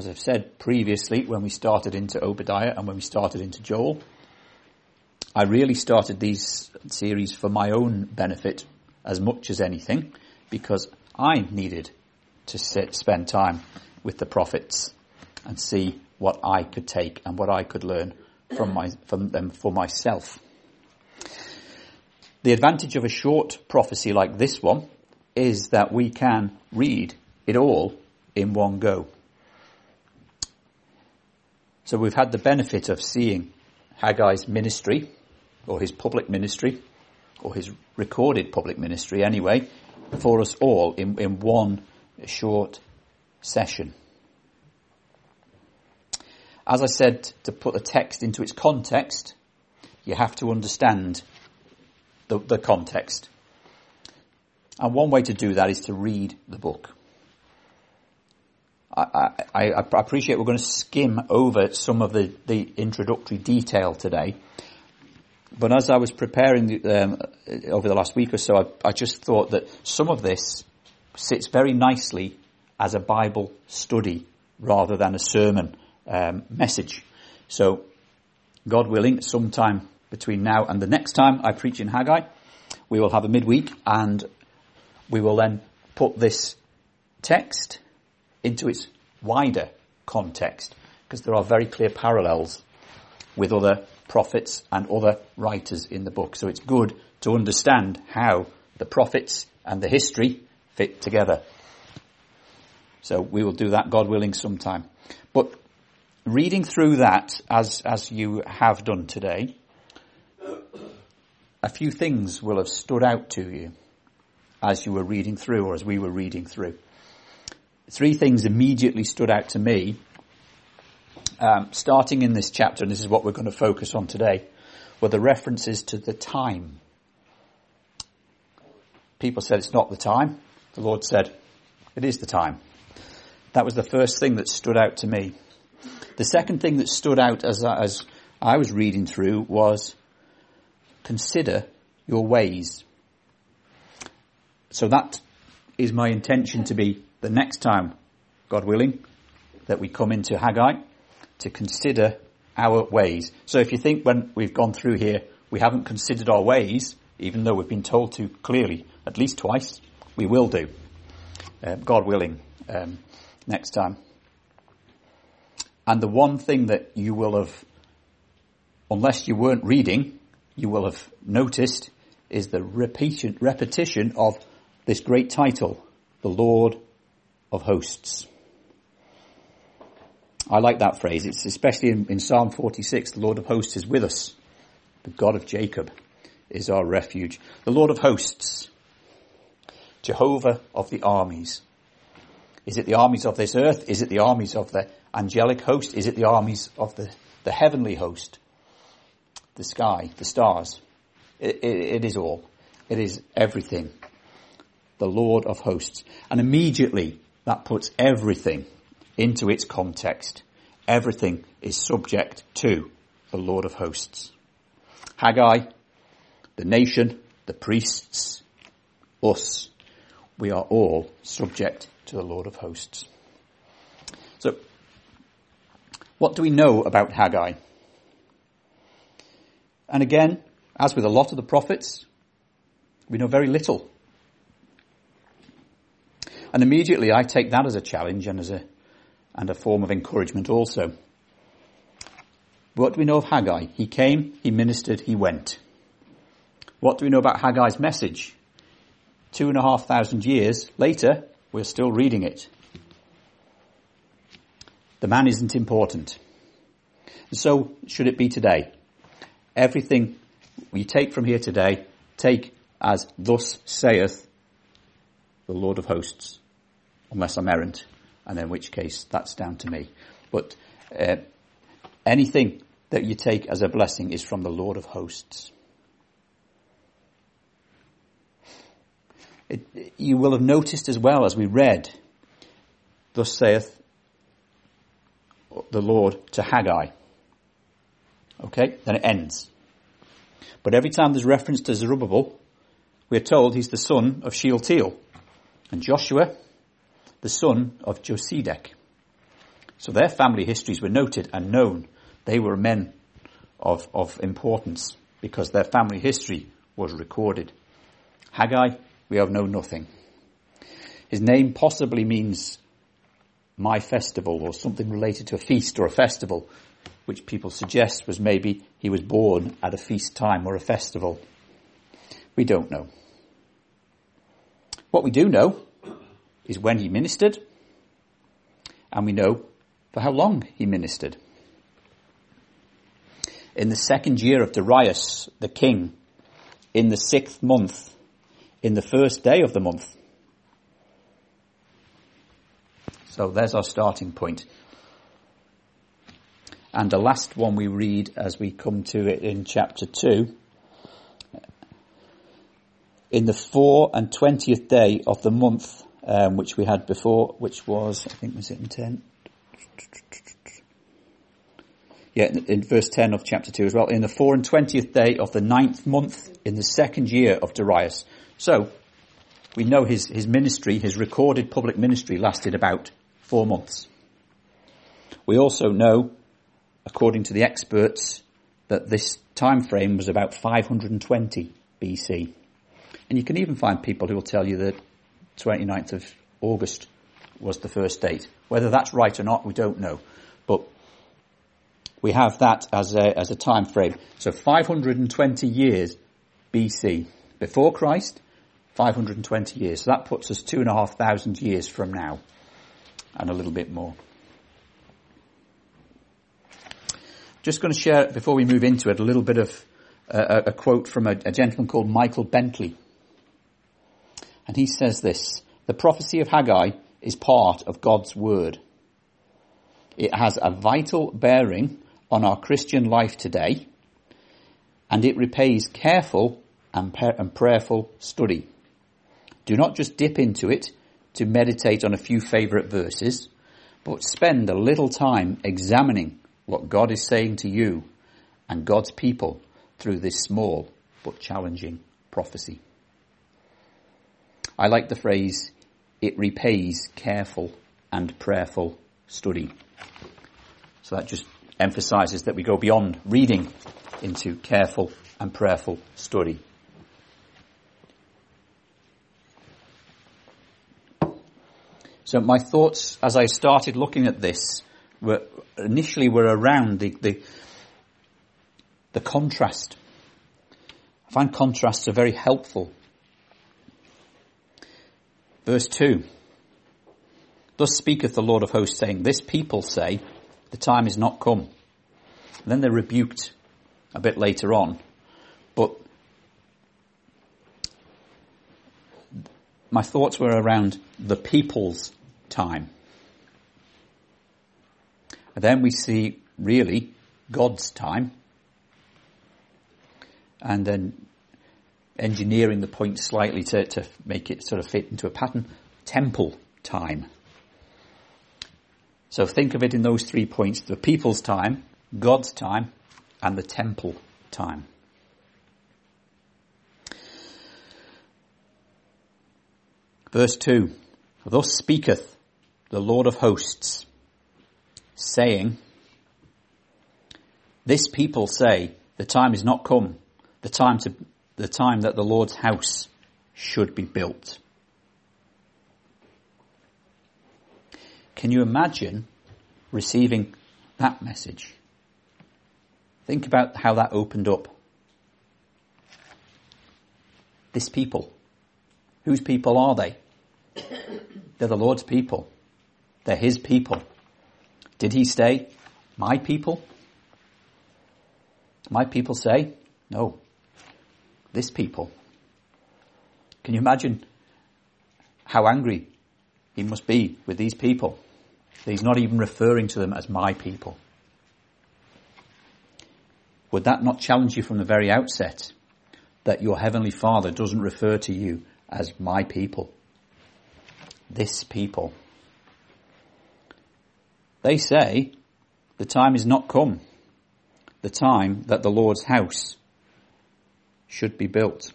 as I've said previously when we started into Obadiah and when we started into Joel, I really started these series for my own benefit as much as anything because I needed to sit, spend time with the prophets and see what I could take and what I could learn from, my, from them for myself. The advantage of a short prophecy like this one is that we can read it all in one go. So we've had the benefit of seeing Haggai's ministry, or his public ministry, or his recorded public ministry anyway, for us all in, in one short session. As I said, to put the text into its context, you have to understand the, the context. And one way to do that is to read the book. I, I, I, appreciate we're going to skim over some of the, the introductory detail today. But as I was preparing the, um, over the last week or so, I, I just thought that some of this sits very nicely as a Bible study rather than a sermon um, message. So, God willing, sometime between now and the next time I preach in Haggai, we will have a midweek and we will then put this text into its wider context because there are very clear parallels with other prophets and other writers in the book. So it's good to understand how the prophets and the history fit together. So we will do that, God willing, sometime. But reading through that, as, as you have done today, a few things will have stood out to you as you were reading through or as we were reading through. Three things immediately stood out to me, um, starting in this chapter, and this is what we're going to focus on today, were the references to the time. People said it's not the time. The Lord said, it is the time. That was the first thing that stood out to me. The second thing that stood out as, as I was reading through was consider your ways. So that is my intention to be the next time, God willing, that we come into Haggai to consider our ways. So if you think when we've gone through here, we haven't considered our ways, even though we've been told to clearly at least twice, we will do. Uh, God willing, um, next time. And the one thing that you will have, unless you weren't reading, you will have noticed is the repetition, repetition of this great title, the Lord of Hosts. I like that phrase. It's especially in, in Psalm 46, the Lord of Hosts is with us. The God of Jacob is our refuge. The Lord of Hosts. Jehovah of the armies. Is it the armies of this earth? Is it the armies of the angelic host? Is it the armies of the, the heavenly host? The sky, the stars. It, it, it is all. It is everything. The Lord of hosts. And immediately that puts everything into its context. Everything is subject to the Lord of hosts. Haggai, the nation, the priests, us, we are all subject to the Lord of hosts. So, what do we know about Haggai? And again, as with a lot of the prophets, we know very little. And immediately I take that as a challenge and as a, and a form of encouragement also. What do we know of Haggai? He came, he ministered, he went. What do we know about Haggai's message? Two and a half thousand years later, we're still reading it. The man isn't important. So should it be today. Everything we take from here today, take as thus saith the Lord of hosts, unless I'm errant, and in which case that's down to me. But uh, anything that you take as a blessing is from the Lord of hosts. It, you will have noticed as well as we read, thus saith the Lord to Haggai. Okay, then it ends. But every time there's reference to Zerubbabel, we are told he's the son of Shealtiel. And Joshua, the son of Josedek. So their family histories were noted and known. They were men of, of importance because their family history was recorded. Haggai, we have known nothing. His name possibly means my festival or something related to a feast or a festival, which people suggest was maybe he was born at a feast time or a festival. We don't know. What we do know is when he ministered, and we know for how long he ministered. In the second year of Darius, the king, in the sixth month, in the first day of the month. So there's our starting point. And the last one we read as we come to it in chapter 2. In the four and twentieth day of the month, um, which we had before, which was, I think was it in 10? Yeah, in verse 10 of chapter 2 as well. In the four and twentieth day of the ninth month, in the second year of Darius. So, we know his, his ministry, his recorded public ministry lasted about four months. We also know, according to the experts, that this time frame was about 520 BC. And you can even find people who will tell you that 29th of August was the first date. Whether that's right or not, we don't know. But we have that as a, as a time frame. So 520 years BC. Before Christ, 520 years. So that puts us two and a half thousand years from now. And a little bit more. Just going to share, before we move into it, a little bit of uh, a quote from a, a gentleman called Michael Bentley. And he says this, the prophecy of Haggai is part of God's word. It has a vital bearing on our Christian life today, and it repays careful and, prayerful study. Do not just dip into it to meditate on a few favourite verses, but spend a little time examining what God is saying to you and God's people through this small but challenging prophecy. I like the phrase, it repays careful and prayerful study. So that just emphasizes that we go beyond reading into careful and prayerful study. So my thoughts as I started looking at this were initially were around the, the, the contrast. I find contrasts are very helpful. Verse 2. Thus speaketh the Lord of hosts saying, This people say, the time is not come. And then they're rebuked a bit later on. But my thoughts were around the people's time. And then we see really God's time. And then engineering the point slightly to, to make it sort of fit into a pattern, temple time. So think of it in those three points, the people's time, God's time, and the temple time. Verse 2. Thus speaketh the Lord of hosts, saying, This people say, the time is not come, the time to, the time that the Lord's house should be built. Can you imagine receiving that message? Think about how that opened up. This people. Whose people are they? They're the Lord's people. They're His people. Did He say, my people? My people say, no. This people. Can you imagine how angry he must be with these people. He's not even referring to them as my people. Would that not challenge you from the very outset that your heavenly father doesn't refer to you as my people? This people. They say the time is not come, the time that the Lord's house should be built.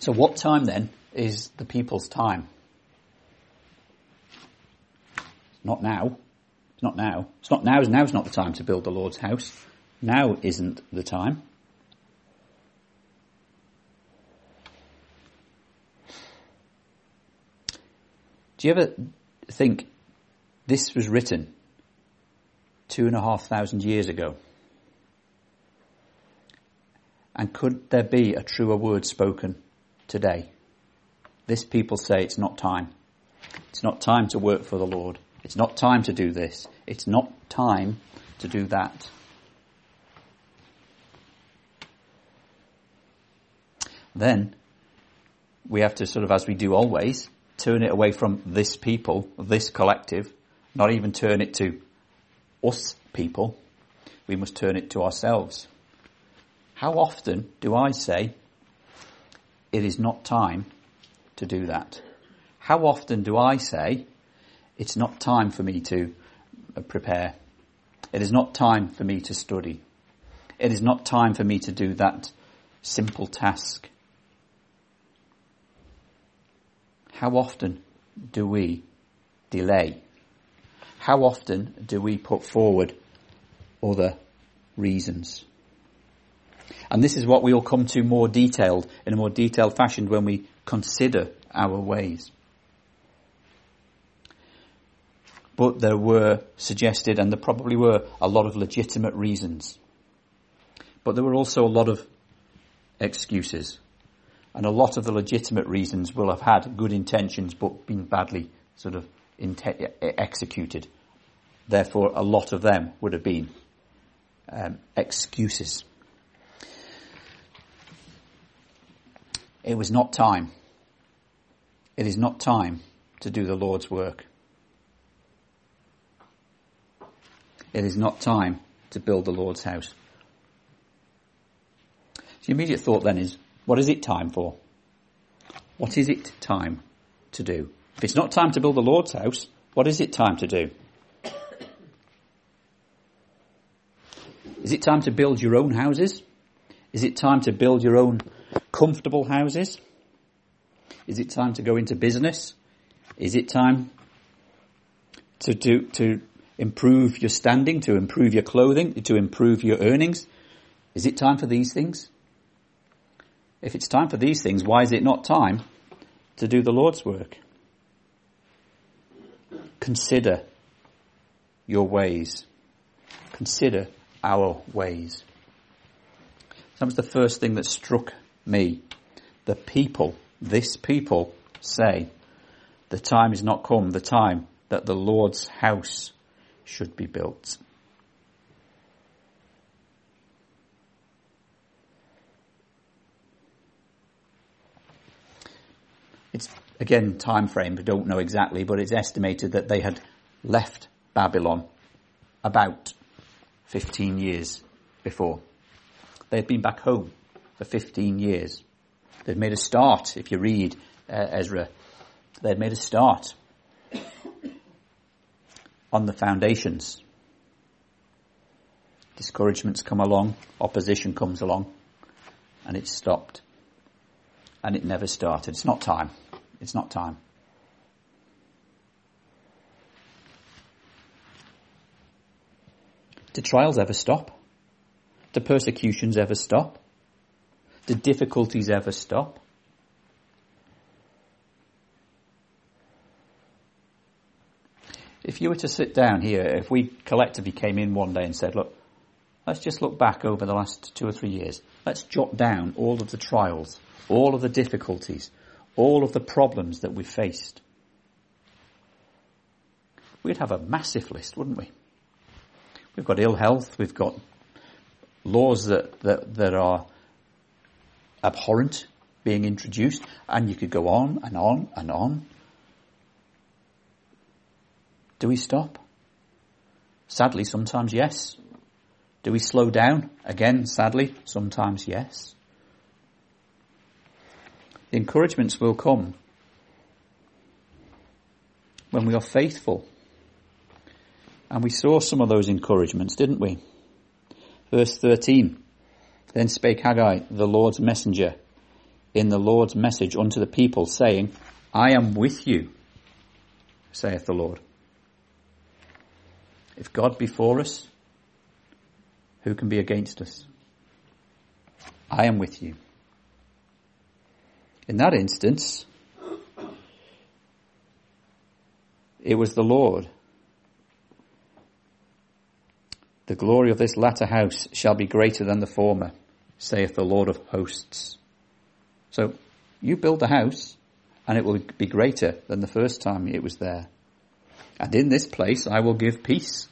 So what time then is the people's time? Not now. It's not now. It's not now. Now's not the time to build the Lord's house. Now isn't the time. Do you ever think this was written two and a half thousand years ago? And could there be a truer word spoken today? This people say it's not time. It's not time to work for the Lord. It's not time to do this. It's not time to do that. Then we have to sort of, as we do always, turn it away from this people, this collective, not even turn it to us people. We must turn it to ourselves. How often do I say, it is not time to do that? How often do I say, it's not time for me to uh, prepare? It is not time for me to study. It is not time for me to do that simple task. How often do we delay? How often do we put forward other reasons? And this is what we will come to more detailed, in a more detailed fashion when we consider our ways. But there were suggested, and there probably were, a lot of legitimate reasons. But there were also a lot of excuses. And a lot of the legitimate reasons will have had good intentions but been badly sort of executed. Therefore, a lot of them would have been um, excuses. It was not time. It is not time to do the Lord's work. It is not time to build the Lord's house. The immediate thought then is, what is it time for? What is it time to do? If it's not time to build the Lord's house, what is it time to do? Is it time to build your own houses? Is it time to build your own comfortable houses? Is it time to go into business? Is it time to do, to improve your standing, to improve your clothing, to improve your earnings? Is it time for these things? If it's time for these things, why is it not time to do the Lord's work? Consider your ways. Consider our ways. That was the first thing that struck me. The people, this people say, the time is not come, the time that the Lord's house should be built. It's again time frame, we don't know exactly, but it's estimated that they had left Babylon about 15 years before. They had been back home for 15 years. They'd made a start, if you read uh, Ezra, they'd made a start on the foundations. Discouragements come along, opposition comes along, and it's stopped. And it never started. It's not time. It's not time. Do trials ever stop? Do persecutions ever stop? Do difficulties ever stop? If you were to sit down here, if we collectively came in one day and said, look, let's just look back over the last two or three years. Let's jot down all of the trials, all of the difficulties, all of the problems that we've faced. We'd have a massive list, wouldn't we? We've got ill health, we've got laws that, that, that are abhorrent being introduced, and you could go on and on and on. Do we stop? Sadly, sometimes yes. Do we slow down? Again, sadly, sometimes yes. The encouragements will come when we are faithful. And we saw some of those encouragements, didn't we? Verse 13. Then spake Haggai, the Lord's messenger, in the Lord's message unto the people, saying, I am with you, saith the Lord. If God be for us, who can be against us? I am with you. In that instance, it was the Lord. The glory of this latter house shall be greater than the former, saith the Lord of hosts. So, you build the house, and it will be greater than the first time it was there. And in this place I will give peace,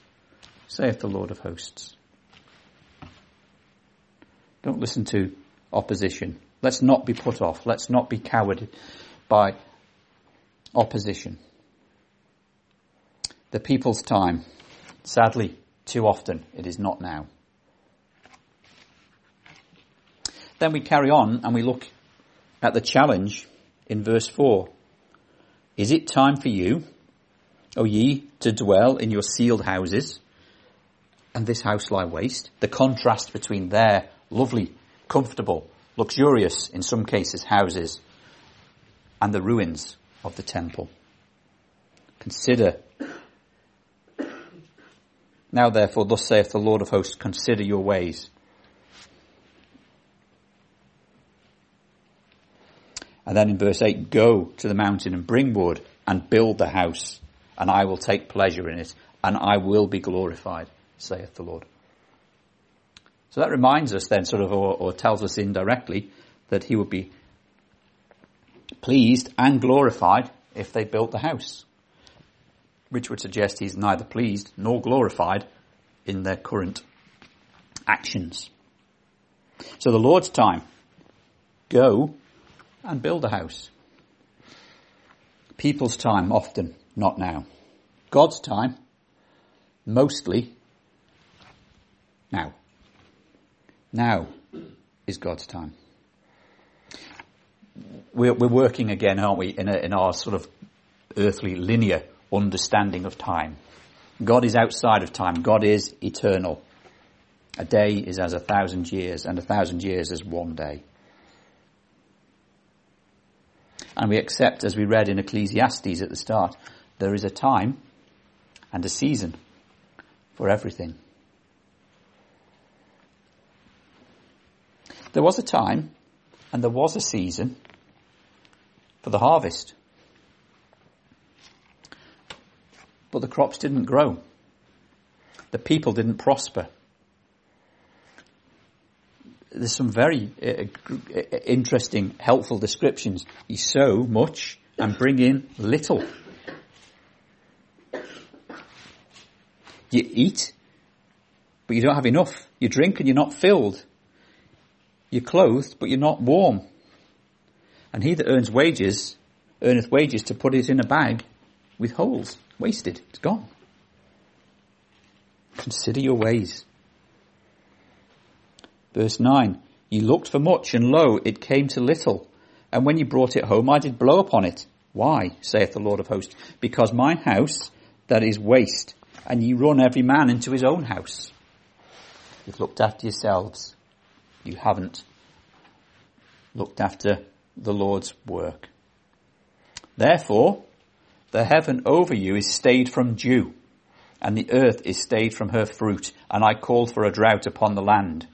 saith the Lord of hosts. Don't listen to opposition. Let's not be put off. Let's not be cowed by opposition. The people's time, sadly, too often it is not now. Then we carry on and we look at the challenge in verse 4. Is it time for you, O ye, to dwell in your sealed houses, and this house lie waste? The contrast between their lovely, comfortable, luxurious, in some cases, houses, and the ruins of the temple. Consider. Now therefore, thus saith the Lord of hosts, consider your ways. And then in verse 8, go to the mountain and bring wood and build the house, and I will take pleasure in it, and I will be glorified, saith the Lord. So that reminds us then sort of, or, or tells us indirectly, that he would be pleased and glorified if they built the house. Which would suggest he's neither pleased nor glorified in their current actions. So the Lord's time, go and build a house. People's time, often, not now. God's time, mostly, now. Now is God's time. We're, we're working again, aren't we, in, a, in our sort of earthly linear understanding of time. God is outside of time. God is eternal. A day is as a thousand years, and a thousand years as one day. And we accept, as we read in Ecclesiastes at the start, there is a time and a season for everything. There was a time and there was a season for the harvest. But the crops didn't grow. The people didn't prosper. There's some very uh, uh, interesting, helpful descriptions. You sow much and bring in little. You eat, but you don't have enough. You drink and you're not filled. You're clothed, but you're not warm. And he that earns wages, earneth wages to put it in a bag with holes. Wasted. It's gone. Consider your ways. Verse 9. You looked for much, and lo, it came to little. And when you brought it home, I did blow upon it. Why, saith the Lord of hosts? Because my house that is waste, and ye run every man into his own house. You've looked after yourselves you haven't looked after the Lord's work. Therefore, the heaven over you is stayed from dew, and the earth is stayed from her fruit, and I call for a drought upon the land,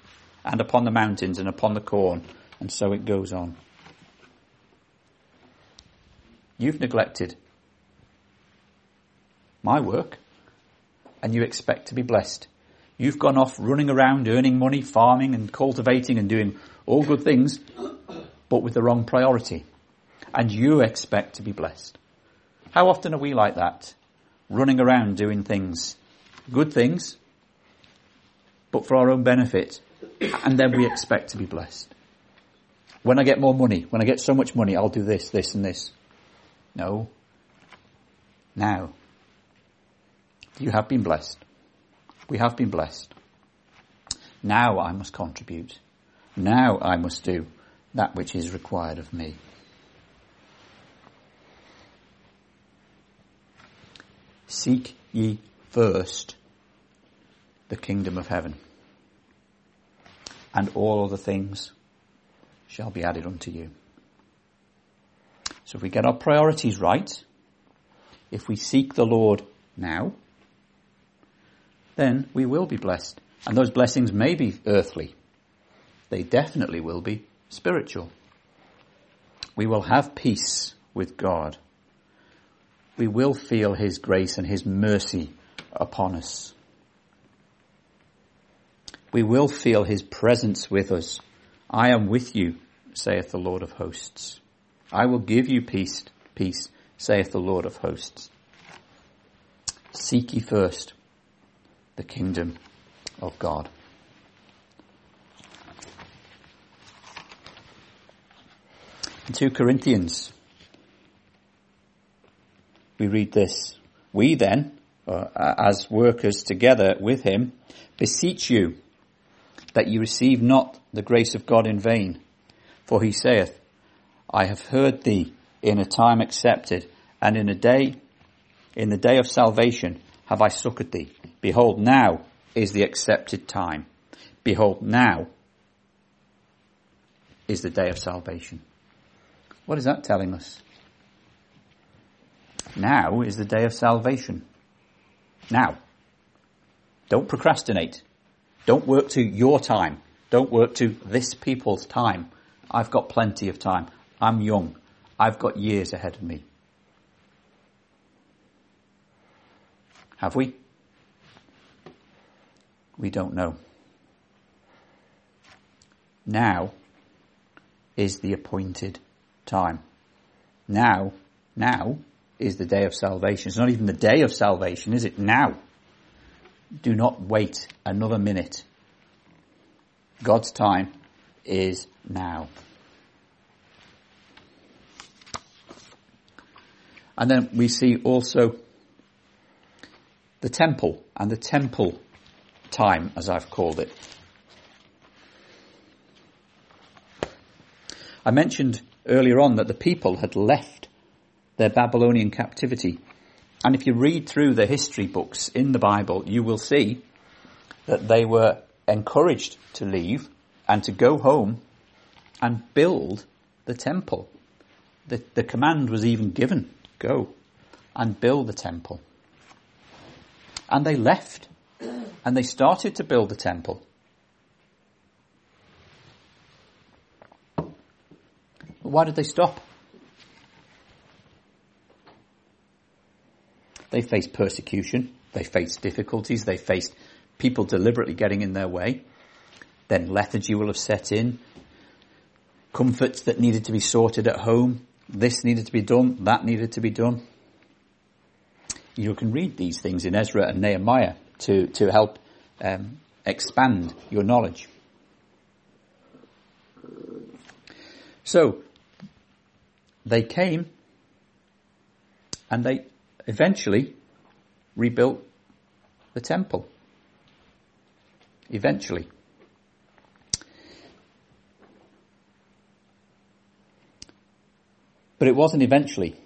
and upon the mountains, and upon the corn, and so it goes on. You've neglected my work, and you expect to be blessed. You've gone off running around earning money, farming and cultivating and doing all good things, but with the wrong priority. And you expect to be blessed. How often are we like that? Running around doing things, good things, but for our own benefit, and then we expect to be blessed. When I get more money, when I get so much money, I'll do this, this and this. No. Now. You have been blessed. We have been blessed. Now I must contribute. Now I must do that which is required of me. Seek ye first the kingdom of heaven, and all other things shall be added unto you. So if we get our priorities right, if we seek the Lord now, then we will be blessed. And those blessings may be earthly. They definitely will be spiritual. We will have peace with God. We will feel His grace and His mercy upon us. We will feel His presence with us. I am with you, saith the Lord of hosts. I will give you peace, peace, saith the Lord of hosts. Seek ye first the kingdom of God. In 2 Corinthians, we read this. We then, uh, as workers together with him, beseech you that you receive not the grace of God in vain. For he saith, I have heard thee in a time accepted, and in a day, in the day of salvation have I succored thee. Behold, now is the accepted time. Behold, now is the day of salvation. What is that telling us? Now is the day of salvation. Now. Don't procrastinate. Don't work to your time. Don't work to this people's time. I've got plenty of time. I'm young. I've got years ahead of me. Have we? We don't know. Now is the appointed time. Now, now is the day of salvation. It's not even the day of salvation, is it? Now. Do not wait another minute. God's time is now. And then we see also the temple and the temple time, as I've called it. I mentioned earlier on that the people had left their Babylonian captivity. And if you read through the history books in the Bible, you will see that they were encouraged to leave and to go home and build the temple. The, the command was even given, go and build the temple. And they left and they started to build the temple. Why did they stop? They faced persecution, they faced difficulties, they faced people deliberately getting in their way. Then lethargy will have set in. Comforts that needed to be sorted at home. This needed to be done, that needed to be done. You can read these things in Ezra and Nehemiah to, to help um, expand your knowledge. So, they came and they eventually rebuilt the temple. Eventually. But it wasn't eventually.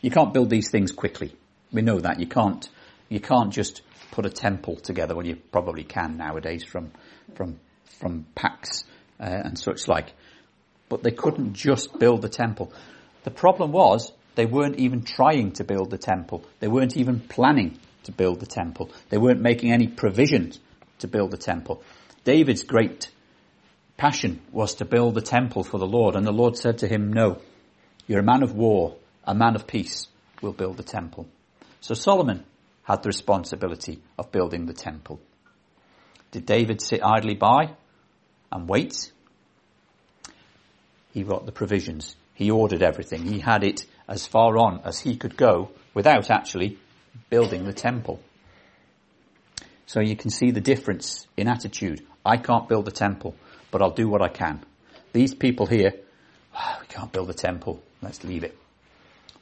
You can't build these things quickly. We know that. You can't, you can't just put a temple together. Well, you probably can nowadays from, from, from packs uh, and such like. But they couldn't just build the temple. The problem was they weren't even trying to build the temple. They weren't even planning to build the temple. They weren't making any provisions to build the temple. David's great passion was to build the temple for the Lord, and the Lord said to him, no, you're a man of war, a man of peace, will build the temple. So Solomon had the responsibility of building the temple. Did David sit idly by and wait? He got the provisions. He ordered everything. He had it as far on as he could go without actually building the temple. So you can see the difference in attitude. I can't build the temple, but I'll do what I can. These people here, oh, we can't build the temple. Let's leave it.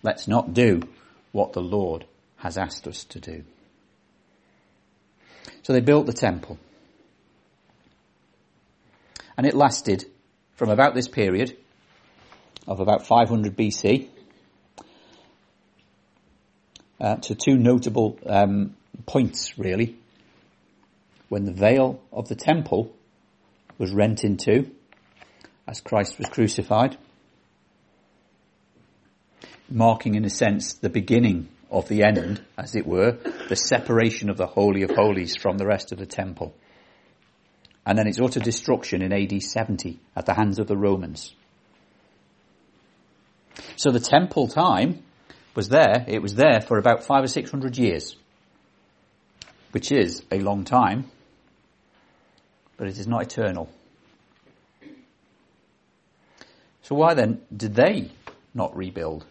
Let's not do what the Lord has asked us to do. So they built the temple. And it lasted from about this period of about 500 BC uh, to two notable um, points, really. When the veil of the temple was rent in two, as Christ was crucified, marking in a sense the beginning of the end, as it were, the separation of the Holy of Holies from the rest of the temple. And then its utter destruction in AD 70 at the hands of the Romans. So the temple time was there, it was there for about five or six hundred years, which is a long time, but it is not eternal. So why then did they not rebuild?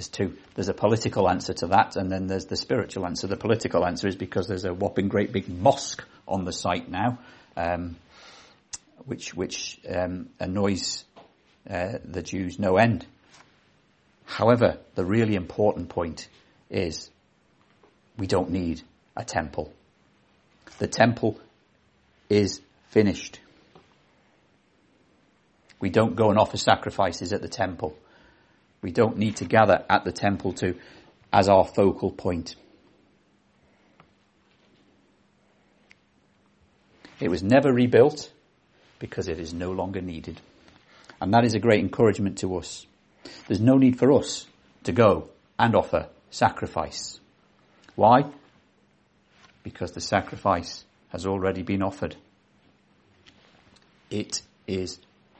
There's two. There's a political answer to that, and then there's the spiritual answer. The political answer is because there's a whopping great big mosque on the site now, um, which which um, annoys uh, the Jews no end. However, the really important point is we don't need a temple. The temple is finished. We don't go and offer sacrifices at the temple. We don't need to gather at the temple to, as our focal point. It was never rebuilt because it is no longer needed. And that is a great encouragement to us. There's no need for us to go and offer sacrifice. Why? Because the sacrifice has already been offered. It is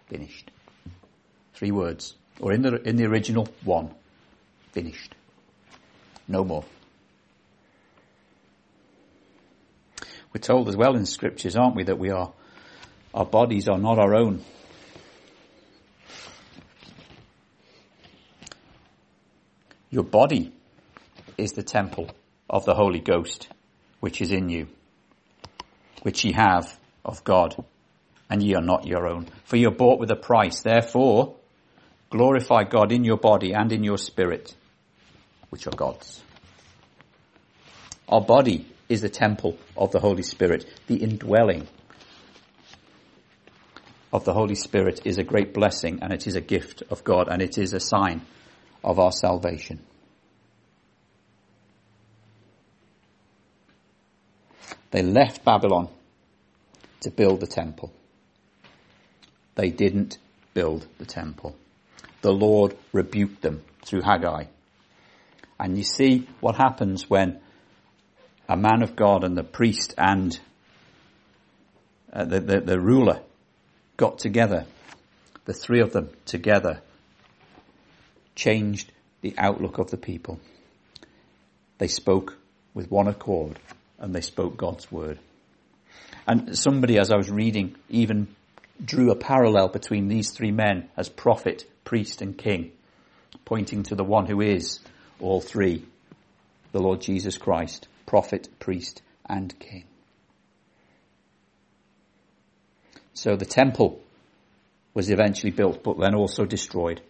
finished. Three words. Or in the, in the original, one. Finished. No more. We're told as well in scriptures, aren't we, that we are, our bodies are not our own. Your body is the temple of the Holy Ghost, which is in you, which ye have of God, and ye are not your own. For you are bought with a price. Therefore, glorify God in your body and in your spirit, which are God's. Our body is the temple of the Holy Spirit. The indwelling of the Holy Spirit is a great blessing and it is a gift of God and it is a sign of our salvation. They left Babylon to build the temple. They didn't build the temple. The Lord rebuked them through Haggai. And you see what happens when a man of God and the priest and uh, the, the, the ruler got together, the three of them together changed the outlook of the people. They spoke with one accord and they spoke God's word. And somebody, as I was reading, even drew a parallel between these three men as prophet, priest, and king, pointing to the one who is all three, the Lord Jesus Christ prophet, priest, and king. So the temple was eventually built, but then also destroyed.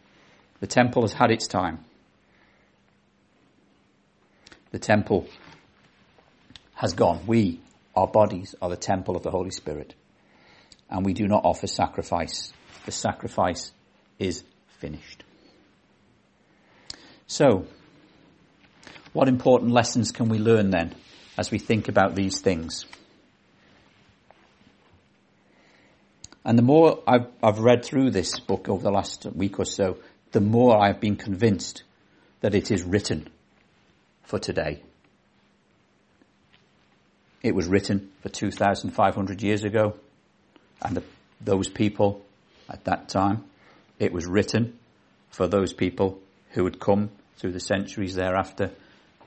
The temple has had its time. The temple has gone. We, our bodies, are the temple of the Holy Spirit. And we do not offer sacrifice. The sacrifice is finished. So, what important lessons can we learn then as we think about these things? And the more I've, I've, read through this book over the last week or so, the more I've been convinced that it is written for today. It was written for 2,500 years ago, and the, those people at that time. It was written for those people who would come through the centuries thereafter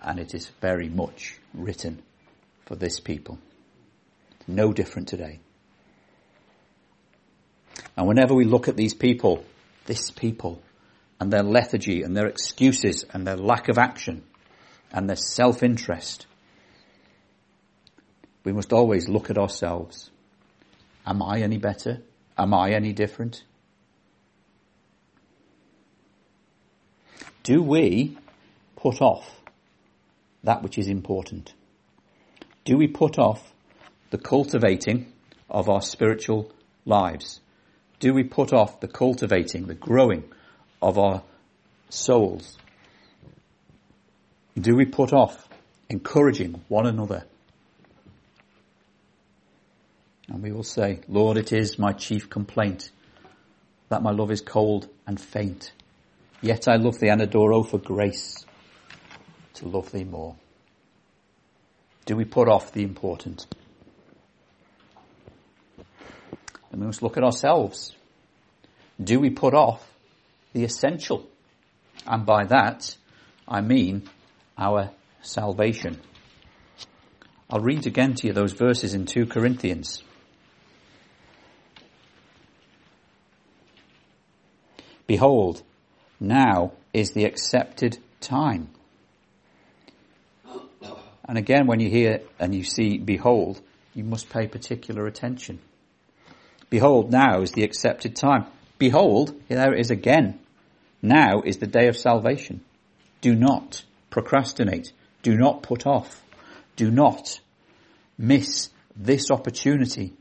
and it is very much written for this people. No different today. And whenever we look at these people, this people, and their lethargy and their excuses and their lack of action and their self-interest, we must always look at ourselves. Am I any better? Am I any different? Do we put off that which is important? Do we put off the cultivating of our spiritual lives? Do we put off the cultivating, the growing of our souls? Do we put off encouraging one another? And we will say, Lord, it is my chief complaint that my love is cold and faint. Yet I love thee and adore, oh, for grace to love thee more. Do we put off the important? And we must look at ourselves. Do we put off the essential? And by that, I mean our salvation. I'll read again to you those verses in 2 Corinthians. Behold, now is the accepted time. And again, when you hear and you see behold, you must pay particular attention. Behold, now is the accepted time. Behold, there it is again. Now is the day of salvation. Do not procrastinate. Do not put off. Do not miss this opportunity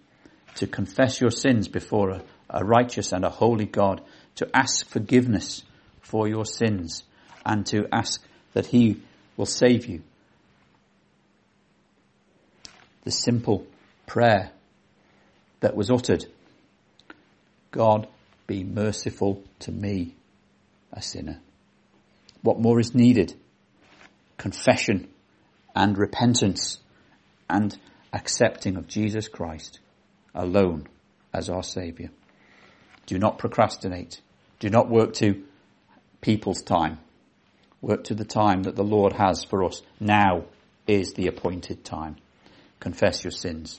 to confess your sins before a, a righteous and a holy God, to ask forgiveness for your sins, and to ask that He will save you. The simple prayer that was uttered God be merciful to me, a sinner. What more is needed? Confession and repentance and accepting of Jesus Christ alone as our Saviour. Do not procrastinate. Do not work to people's time. Work to the time that the Lord has for us. Now is the appointed time. Confess your sins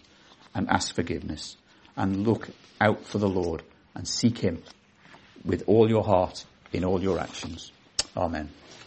and ask forgiveness and look out for the Lord and seek Him with all your heart in all your actions. Amen.